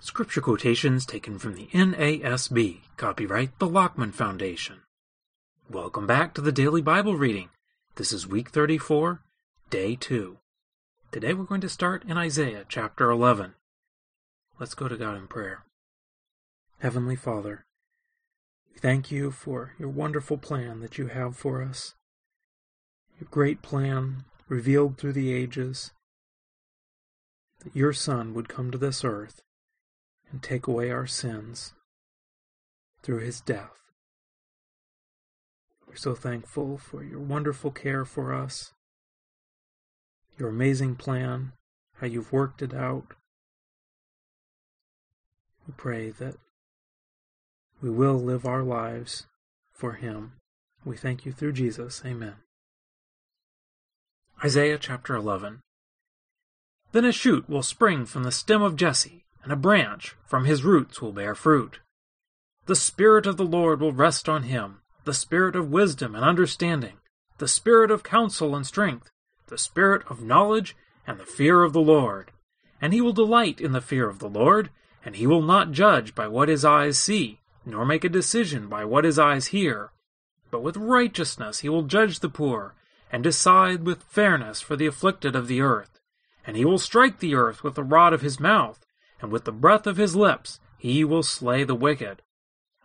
Scripture quotations taken from the NASB, copyright the Lockman Foundation. Welcome back to the Daily Bible Reading. This is week 34, day 2. Today we're going to start in Isaiah chapter 11. Let's go to God in prayer. Heavenly Father, we thank you for your wonderful plan that you have for us. Your great plan revealed through the ages that your Son would come to this earth and take away our sins through his death. We're so thankful for your wonderful care for us, your amazing plan, how you've worked it out. We pray that we will live our lives for him. We thank you through Jesus. Amen. Isaiah chapter 11. Then a shoot will spring from the stem of Jesse and a branch from his roots will bear fruit. The Spirit of the Lord will rest on him, the Spirit of wisdom and understanding, the Spirit of counsel and strength, the Spirit of knowledge and the fear of the Lord. And he will delight in the fear of the Lord, and he will not judge by what his eyes see, nor make a decision by what his eyes hear. But with righteousness he will judge the poor, and decide with fairness for the afflicted of the earth. And he will strike the earth with the rod of his mouth, and with the breath of his lips he will slay the wicked.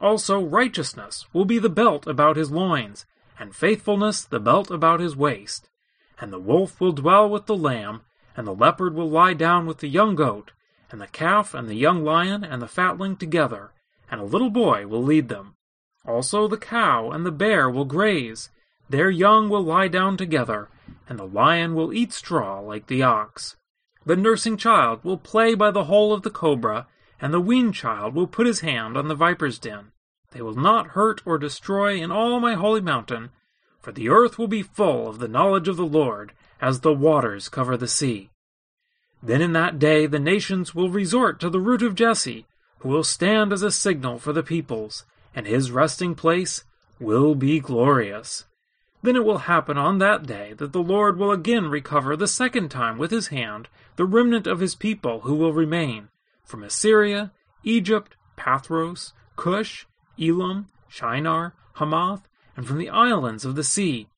Also righteousness will be the belt about his loins, and faithfulness the belt about his waist. And the wolf will dwell with the lamb, and the leopard will lie down with the young goat, and the calf and the young lion and the fatling together, and a little boy will lead them. Also the cow and the bear will graze, their young will lie down together, and the lion will eat straw like the ox. The nursing child will play by the hole of the cobra, and the weaned child will put his hand on the viper's den. They will not hurt or destroy in all my holy mountain, for the earth will be full of the knowledge of the Lord, as the waters cover the sea. Then in that day the nations will resort to the root of Jesse, who will stand as a signal for the peoples, and his resting place will be glorious. Then it will happen on that day that the Lord will again recover the second time with his hand the remnant of his people who will remain from Assyria, Egypt, Pathros, Cush, Elam, Shinar, Hamath, and from the islands of the sea.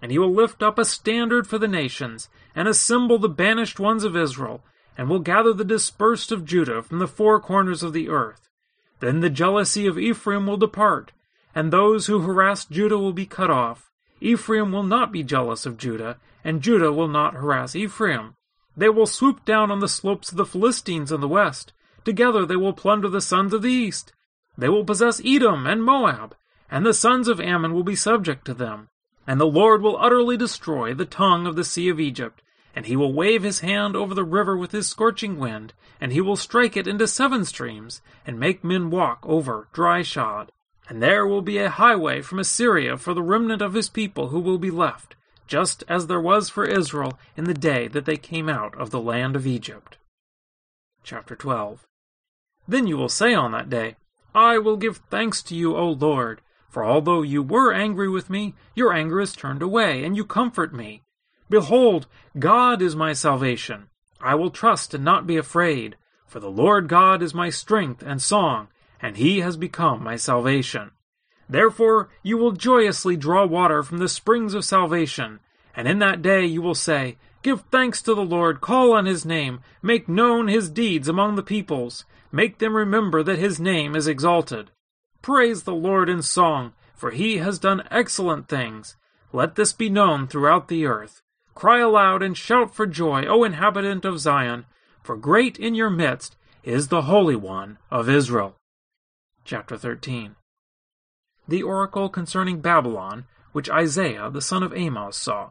And he will lift up a standard for the nations, and assemble the banished ones of Israel, and will gather the dispersed of Judah from the four corners of the earth. Then the jealousy of Ephraim will depart, and those who harassed Judah will be cut off. Ephraim will not be jealous of Judah, and Judah will not harass Ephraim. They will swoop down on the slopes of the Philistines in the west. Together they will plunder the sons of the east. They will possess Edom and Moab, and the sons of Ammon will be subject to them. And the Lord will utterly destroy the tongue of the sea of Egypt, and he will wave his hand over the river with his scorching wind, and he will strike it into seven streams, and make men walk over dry shod. And there will be a highway from Assyria for the remnant of his people who will be left, just as there was for Israel in the day that they came out of the land of Egypt. Chapter 12 Then you will say on that day, I will give thanks to you, O Lord, for although you were angry with me, your anger is turned away, and you comfort me. Behold, God is my salvation. I will trust and not be afraid, for the Lord God is my strength and song and he has become my salvation. Therefore you will joyously draw water from the springs of salvation, and in that day you will say, Give thanks to the Lord, call on his name, make known his deeds among the peoples, make them remember that his name is exalted. Praise the Lord in song, for he has done excellent things. Let this be known throughout the earth. Cry aloud and shout for joy, O inhabitant of Zion, for great in your midst is the Holy One of Israel. Chapter 13 The oracle concerning Babylon, which Isaiah the son of Amos saw.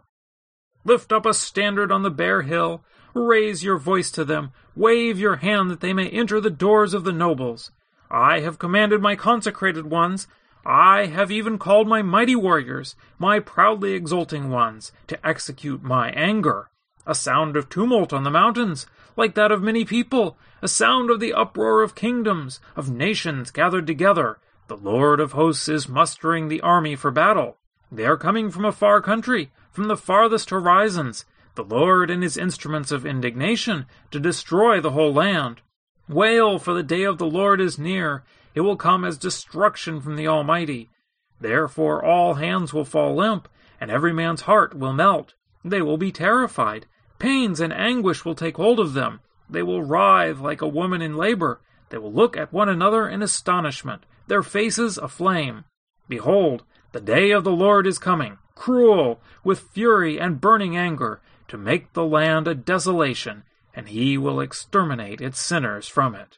Lift up a standard on the bare hill, raise your voice to them, wave your hand that they may enter the doors of the nobles. I have commanded my consecrated ones, I have even called my mighty warriors, my proudly exulting ones, to execute my anger. A sound of tumult on the mountains, like that of many people, a sound of the uproar of kingdoms, of nations gathered together. The Lord of hosts is mustering the army for battle. They are coming from a far country, from the farthest horizons, the Lord and his instruments of indignation, to destroy the whole land. Wail, for the day of the Lord is near. It will come as destruction from the Almighty. Therefore all hands will fall limp, and every man's heart will melt. They will be terrified. Pains and anguish will take hold of them. They will writhe like a woman in labor. They will look at one another in astonishment, their faces aflame. Behold, the day of the Lord is coming, cruel, with fury and burning anger, to make the land a desolation, and he will exterminate its sinners from it.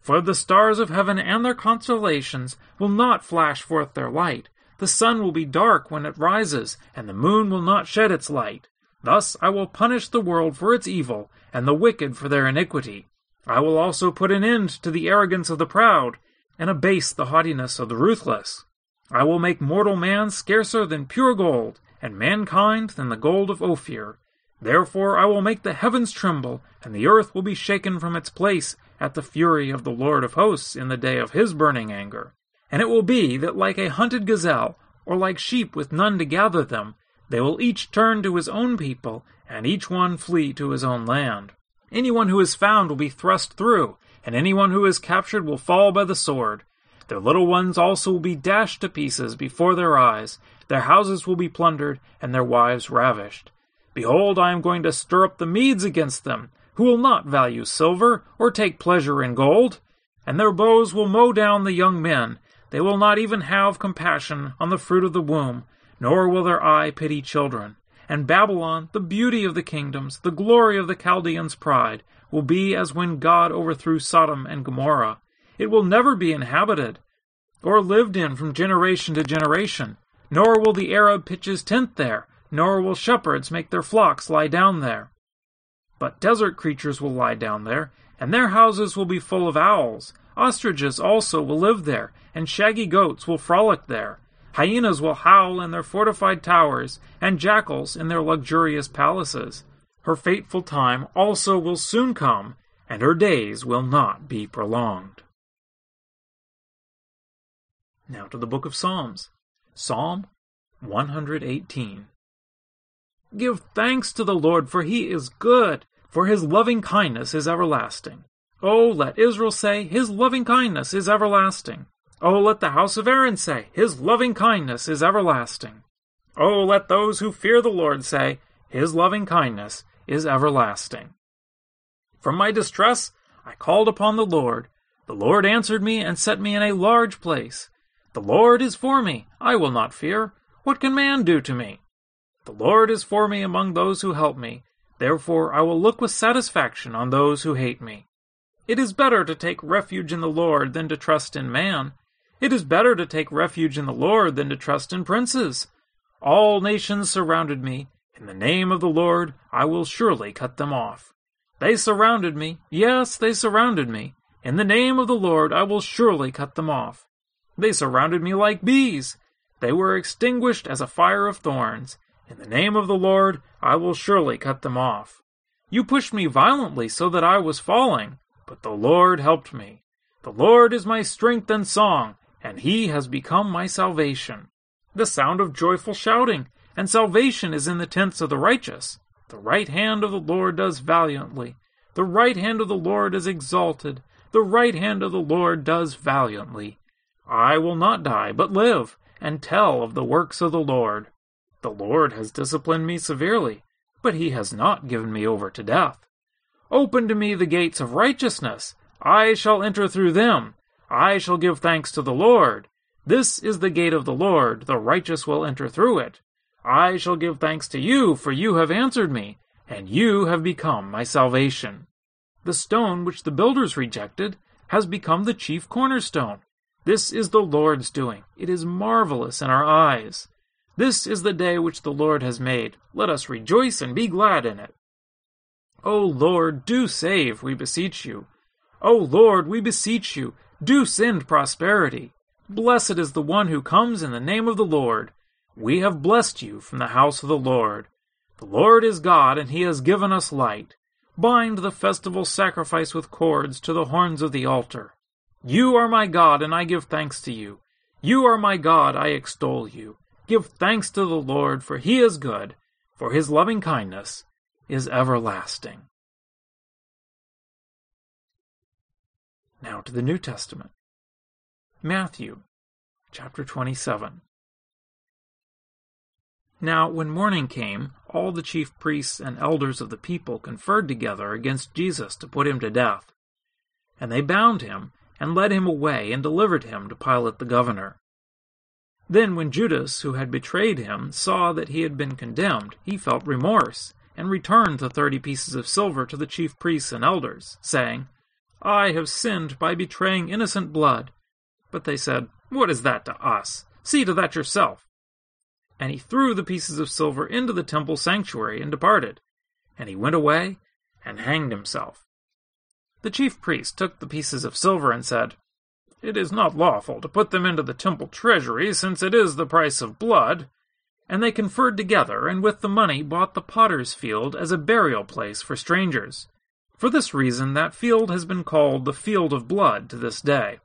For the stars of heaven and their constellations will not flash forth their light. The sun will be dark when it rises, and the moon will not shed its light. Thus I will punish the world for its evil, and the wicked for their iniquity. I will also put an end to the arrogance of the proud, and abase the haughtiness of the ruthless. I will make mortal man scarcer than pure gold, and mankind than the gold of Ophir. Therefore I will make the heavens tremble, and the earth will be shaken from its place at the fury of the Lord of hosts in the day of his burning anger. And it will be that like a hunted gazelle, or like sheep with none to gather them, they will each turn to his own people, and each one flee to his own land. Anyone who is found will be thrust through, and anyone who is captured will fall by the sword. Their little ones also will be dashed to pieces before their eyes, their houses will be plundered, and their wives ravished. Behold, I am going to stir up the Medes against them, who will not value silver, or take pleasure in gold. And their bows will mow down the young men. They will not even have compassion on the fruit of the womb, nor will their eye pity children. And Babylon, the beauty of the kingdoms, the glory of the Chaldeans' pride, will be as when God overthrew Sodom and Gomorrah. It will never be inhabited, or lived in from generation to generation, nor will the Arab pitch his tent there, nor will shepherds make their flocks lie down there. But desert creatures will lie down there, and their houses will be full of owls. Ostriches also will live there, and shaggy goats will frolic there. Hyenas will howl in their fortified towers, and jackals in their luxurious palaces. Her fateful time also will soon come, and her days will not be prolonged. Now to the book of Psalms. Psalm 118. Give thanks to the Lord, for he is good, for his loving kindness is everlasting. Oh, let Israel say, His loving kindness is everlasting. Oh, let the house of Aaron say, His loving kindness is everlasting. Oh, let those who fear the Lord say, His loving kindness is everlasting. From my distress I called upon the Lord. The Lord answered me and set me in a large place. The Lord is for me. I will not fear. What can man do to me? The Lord is for me among those who help me. Therefore I will look with satisfaction on those who hate me. It is better to take refuge in the Lord than to trust in man. It is better to take refuge in the Lord than to trust in princes. All nations surrounded me. In the name of the Lord I will surely cut them off. They surrounded me. Yes, they surrounded me. In the name of the Lord I will surely cut them off. They surrounded me like bees. They were extinguished as a fire of thorns. In the name of the Lord, I will surely cut them off. You pushed me violently so that I was falling, but the Lord helped me. The Lord is my strength and song, and he has become my salvation. The sound of joyful shouting, and salvation is in the tents of the righteous. The right hand of the Lord does valiantly. The right hand of the Lord is exalted. The right hand of the Lord does valiantly. I will not die, but live, and tell of the works of the Lord. The Lord has disciplined me severely, but he has not given me over to death. Open to me the gates of righteousness. I shall enter through them. I shall give thanks to the Lord. This is the gate of the Lord. The righteous will enter through it. I shall give thanks to you, for you have answered me, and you have become my salvation. The stone which the builders rejected has become the chief cornerstone. This is the Lord's doing. It is marvelous in our eyes. This is the day which the Lord has made. Let us rejoice and be glad in it. O Lord, do save, we beseech you. O Lord, we beseech you, do send prosperity. Blessed is the one who comes in the name of the Lord. We have blessed you from the house of the Lord. The Lord is God, and he has given us light. Bind the festival sacrifice with cords to the horns of the altar. You are my God, and I give thanks to you. You are my God, I extol you. Give thanks to the Lord, for he is good, for his loving kindness is everlasting. Now to the New Testament. Matthew chapter 27. Now, when morning came, all the chief priests and elders of the people conferred together against Jesus to put him to death. And they bound him, and led him away, and delivered him to Pilate the governor. Then, when Judas, who had betrayed him, saw that he had been condemned, he felt remorse, and returned the thirty pieces of silver to the chief priests and elders, saying, I have sinned by betraying innocent blood. But they said, What is that to us? See to that yourself. And he threw the pieces of silver into the temple sanctuary and departed. And he went away and hanged himself. The chief priest took the pieces of silver and said, It is not lawful to put them into the temple treasury, since it is the price of blood. And they conferred together, and with the money bought the potter's field as a burial place for strangers. For this reason, that field has been called the field of blood to this day.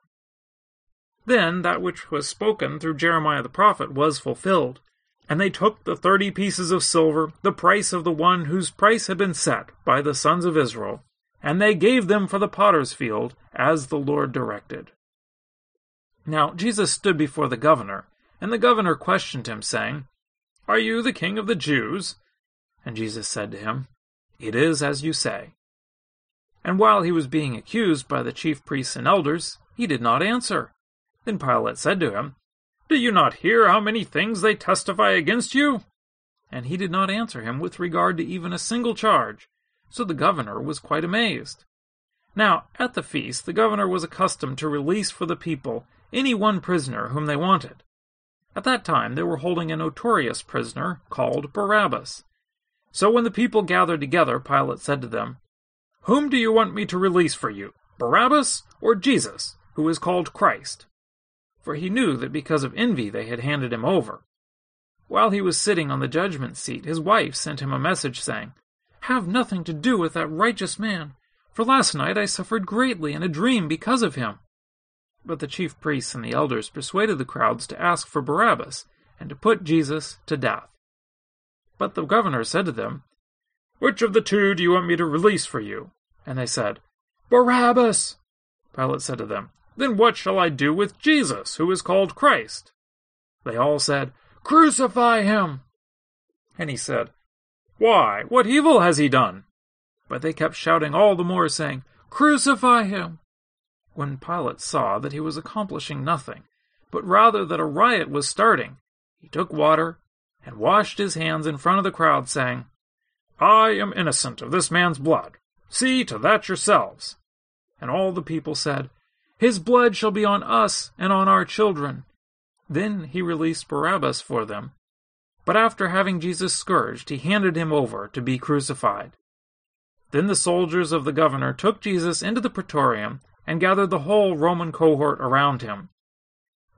Then that which was spoken through Jeremiah the prophet was fulfilled. And they took the thirty pieces of silver, the price of the one whose price had been set by the sons of Israel, and they gave them for the potter's field, as the Lord directed. Now Jesus stood before the governor, and the governor questioned him, saying, Are you the king of the Jews? And Jesus said to him, It is as you say. And while he was being accused by the chief priests and elders, he did not answer. Then Pilate said to him, Do you not hear how many things they testify against you? And he did not answer him with regard to even a single charge, so the governor was quite amazed. Now, at the feast, the governor was accustomed to release for the people any one prisoner whom they wanted. At that time, they were holding a notorious prisoner called Barabbas. So when the people gathered together, Pilate said to them, whom do you want me to release for you, Barabbas or Jesus, who is called Christ? For he knew that because of envy they had handed him over. While he was sitting on the judgment seat, his wife sent him a message saying, Have nothing to do with that righteous man, for last night I suffered greatly in a dream because of him. But the chief priests and the elders persuaded the crowds to ask for Barabbas, and to put Jesus to death. But the governor said to them, Which of the two do you want me to release for you? And they said, Barabbas! Pilate said to them, Then what shall I do with Jesus, who is called Christ? They all said, Crucify him! And he said, Why, what evil has he done? But they kept shouting all the more, saying, Crucify him! When Pilate saw that he was accomplishing nothing, but rather that a riot was starting, he took water and washed his hands in front of the crowd, saying, I am innocent of this man's blood. See to that yourselves. And all the people said, His blood shall be on us and on our children. Then he released Barabbas for them. But after having Jesus scourged, he handed him over to be crucified. Then the soldiers of the governor took Jesus into the praetorium and gathered the whole Roman cohort around him.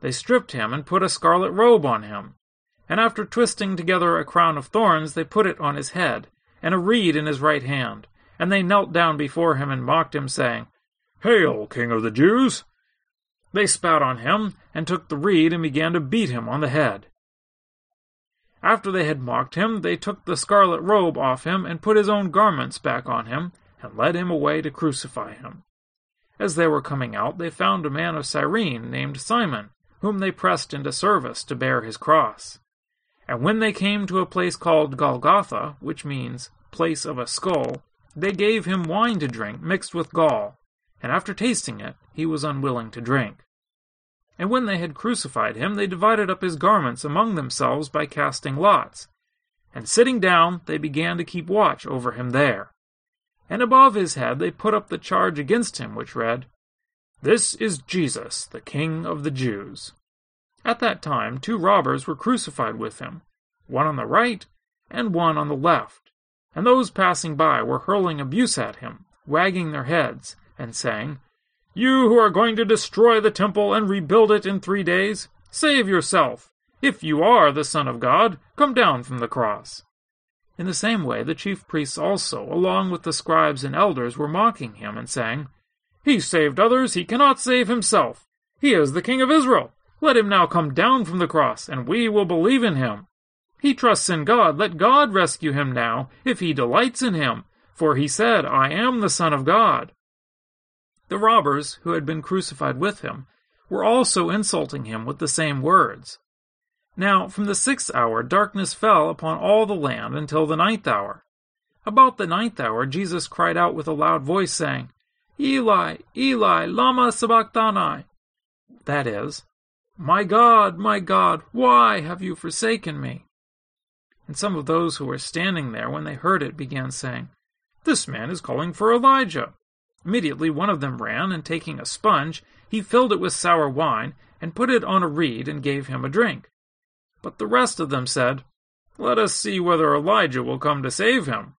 They stripped him and put a scarlet robe on him. And after twisting together a crown of thorns, they put it on his head, and a reed in his right hand and they knelt down before him and mocked him, saying, Hail, King of the Jews! They spat on him, and took the reed and began to beat him on the head. After they had mocked him, they took the scarlet robe off him, and put his own garments back on him, and led him away to crucify him. As they were coming out, they found a man of Cyrene named Simon, whom they pressed into service to bear his cross. And when they came to a place called Golgotha, which means place of a skull, they gave him wine to drink mixed with gall, and after tasting it, he was unwilling to drink. And when they had crucified him, they divided up his garments among themselves by casting lots. And sitting down, they began to keep watch over him there. And above his head they put up the charge against him, which read, This is Jesus, the King of the Jews. At that time, two robbers were crucified with him, one on the right and one on the left and those passing by were hurling abuse at him, wagging their heads, and saying, You who are going to destroy the temple and rebuild it in three days, save yourself. If you are the Son of God, come down from the cross. In the same way, the chief priests also, along with the scribes and elders, were mocking him and saying, He saved others, he cannot save himself. He is the King of Israel. Let him now come down from the cross, and we will believe in him. He trusts in God. Let God rescue him now, if he delights in him. For he said, I am the Son of God. The robbers, who had been crucified with him, were also insulting him with the same words. Now, from the sixth hour, darkness fell upon all the land until the ninth hour. About the ninth hour, Jesus cried out with a loud voice, saying, Eli, Eli, lama sabachthani. That is, My God, my God, why have you forsaken me? And some of those who were standing there, when they heard it, began saying, This man is calling for Elijah. Immediately one of them ran, and taking a sponge, he filled it with sour wine, and put it on a reed, and gave him a drink. But the rest of them said, Let us see whether Elijah will come to save him.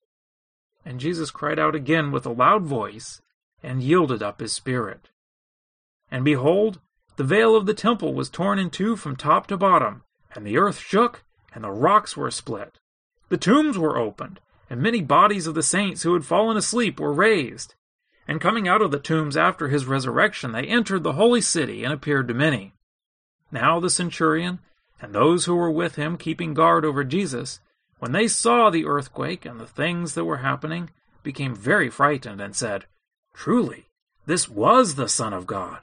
And Jesus cried out again with a loud voice, and yielded up his spirit. And behold, the veil of the temple was torn in two from top to bottom, and the earth shook, and the rocks were split. The tombs were opened, and many bodies of the saints who had fallen asleep were raised. And coming out of the tombs after his resurrection, they entered the holy city and appeared to many. Now the centurion, and those who were with him keeping guard over Jesus, when they saw the earthquake and the things that were happening, became very frightened and said, Truly, this was the Son of God.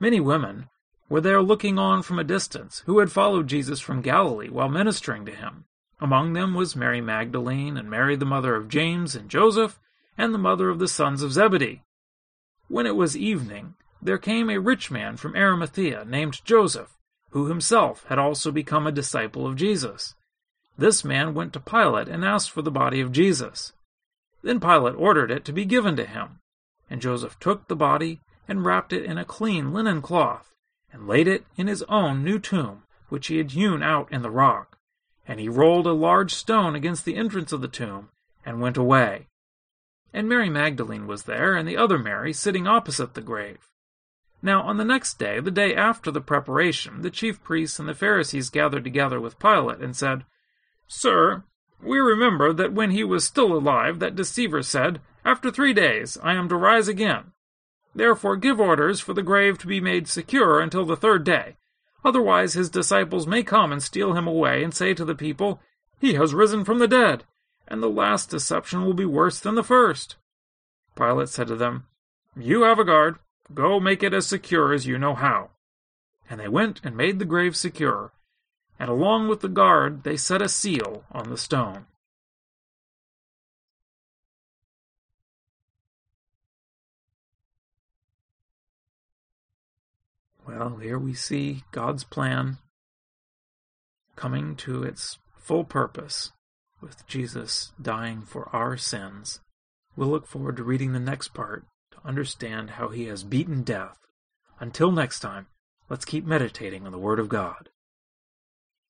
Many women were there looking on from a distance, who had followed Jesus from Galilee while ministering to him. Among them was Mary Magdalene, and Mary the mother of James and Joseph, and the mother of the sons of Zebedee. When it was evening, there came a rich man from Arimathea named Joseph, who himself had also become a disciple of Jesus. This man went to Pilate and asked for the body of Jesus. Then Pilate ordered it to be given to him. And Joseph took the body and wrapped it in a clean linen cloth, and laid it in his own new tomb, which he had hewn out in the rock. And he rolled a large stone against the entrance of the tomb, and went away. And Mary Magdalene was there, and the other Mary, sitting opposite the grave. Now on the next day, the day after the preparation, the chief priests and the Pharisees gathered together with Pilate, and said, Sir, we remember that when he was still alive, that deceiver said, After three days I am to rise again. Therefore give orders for the grave to be made secure until the third day. Otherwise his disciples may come and steal him away and say to the people, He has risen from the dead, and the last deception will be worse than the first. Pilate said to them, You have a guard. Go make it as secure as you know how. And they went and made the grave secure, and along with the guard they set a seal on the stone. Well, here we see God's plan coming to its full purpose with Jesus dying for our sins. We'll look forward to reading the next part to understand how he has beaten death. Until next time, let's keep meditating on the Word of God.